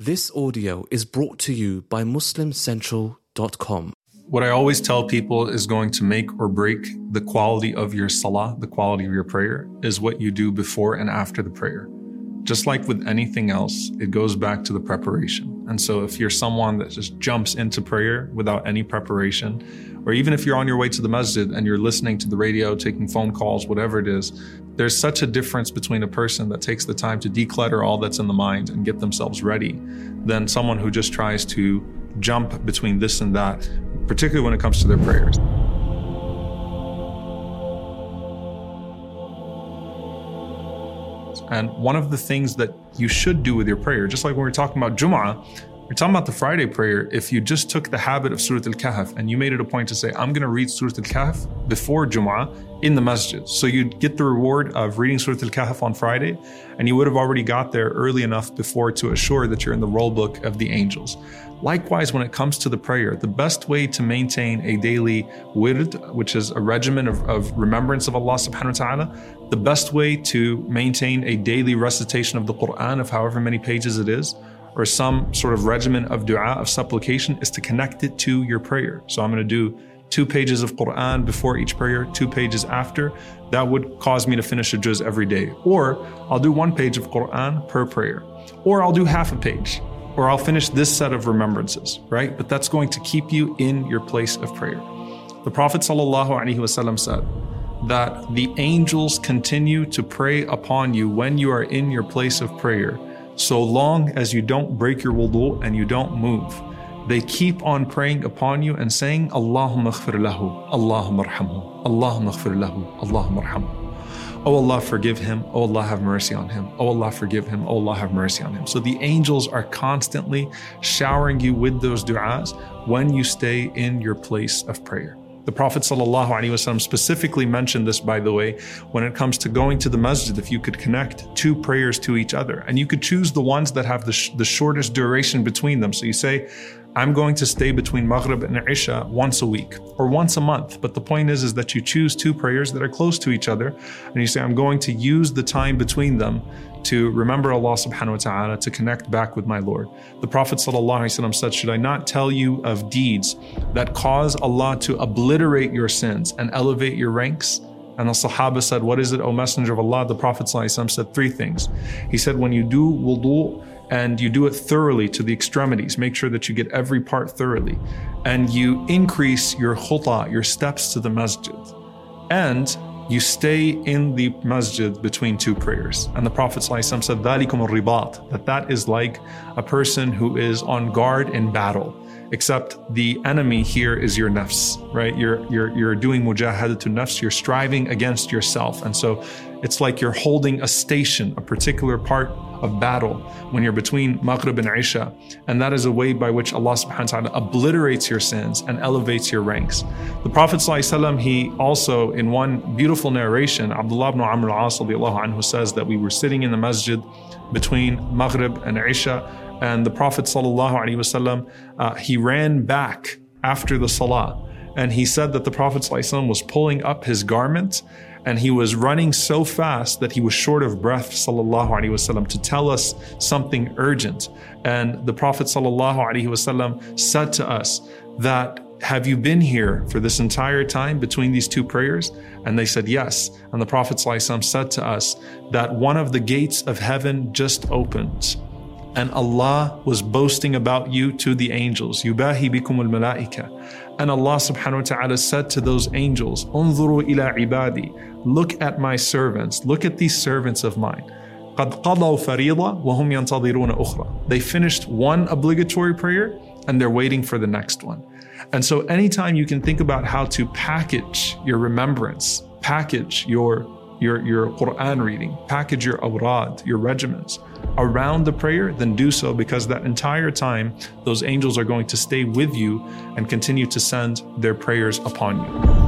This audio is brought to you by MuslimCentral.com. What I always tell people is going to make or break the quality of your salah, the quality of your prayer, is what you do before and after the prayer. Just like with anything else, it goes back to the preparation. And so if you're someone that just jumps into prayer without any preparation, or even if you're on your way to the masjid and you're listening to the radio, taking phone calls, whatever it is, there's such a difference between a person that takes the time to declutter all that's in the mind and get themselves ready than someone who just tries to jump between this and that, particularly when it comes to their prayers. And one of the things that you should do with your prayer, just like when we are talking about Jum'ah, we're talking about the Friday prayer. If you just took the habit of Surah Al Kahf and you made it a point to say, I'm going to read Surah Al Kahf before Jum'ah in the masjid. So you'd get the reward of reading Surah Al Kahf on Friday, and you would have already got there early enough before to assure that you're in the roll book of the angels. Likewise, when it comes to the prayer, the best way to maintain a daily wird, which is a regimen of, of remembrance of Allah subhanahu wa ta'ala, the best way to maintain a daily recitation of the Quran of however many pages it is, or some sort of regimen of dua, of supplication, is to connect it to your prayer. So I'm going to do two pages of Quran before each prayer, two pages after. That would cause me to finish a juz every day. Or I'll do one page of Quran per prayer. Or I'll do half a page. Or I'll finish this set of remembrances, right? But that's going to keep you in your place of prayer. The Prophet ﷺ said that the angels continue to pray upon you when you are in your place of prayer so long as you don't break your wudu and you don't move. They keep on praying upon you and saying, Allahumma lahu, Allahumma arhamhu, Allahumma lahu, Allahumma arhamhu. Oh Allah, forgive him. Oh Allah, have mercy on him. Oh Allah, forgive him. Oh Allah, have mercy on him. So the angels are constantly showering you with those du'as when you stay in your place of prayer. The Prophet ﷺ specifically mentioned this, by the way, when it comes to going to the masjid, if you could connect two prayers to each other. And you could choose the ones that have the, sh- the shortest duration between them. So you say, I'm going to stay between Maghrib and Isha once a week or once a month. But the point is, is that you choose two prayers that are close to each other and you say, I'm going to use the time between them to remember Allah subhanahu wa ta'ala, to connect back with my Lord. The Prophet said, Should I not tell you of deeds that cause Allah to obliterate your sins and elevate your ranks? And the Sahaba said, What is it, O Messenger of Allah? The Prophet said three things. He said, When you do wudu and you do it thoroughly to the extremities, make sure that you get every part thoroughly, and you increase your khuta, your steps to the masjid. And you stay in the masjid between two prayers. And the Prophet ﷺ said, ribat, that that is like a person who is on guard in battle. Except the enemy here is your nafs, right? You're you're you're doing mujahadatul nafs, you're striving against yourself. And so it's like you're holding a station, a particular part of battle when you're between Maghrib and Isha. And that is a way by which Allah subhanahu wa ta'ala obliterates your sins and elevates your ranks. The Prophet ﷺ, he also, in one beautiful narration, Abdullah ibn Amr al-As anhu says that we were sitting in the masjid between Maghrib and Isha, and the Prophet ﷺ, uh, he ran back after the salah. And he said that the Prophet ﷺ was pulling up his garment and he was running so fast that he was short of breath sallallahu alaihi wasallam to tell us something urgent and the prophet sallallahu alaihi wasallam said to us that have you been here for this entire time between these two prayers and they said yes and the prophet ﷺ said to us that one of the gates of heaven just opened and Allah was boasting about you to the angels. Yubahi bikum al malaika. And Allah subhanahu wa ta'ala said to those angels, Unzuru ila ibadi. Look at my servants. Look at these servants of mine. قد قضوا فريضة وهم ينتظرون أخرى. They finished one obligatory prayer and they're waiting for the next one. And so anytime you can think about how to package your remembrance, package your your, your Quran reading, package your awrad, your regiments around the prayer, then do so because that entire time, those angels are going to stay with you and continue to send their prayers upon you.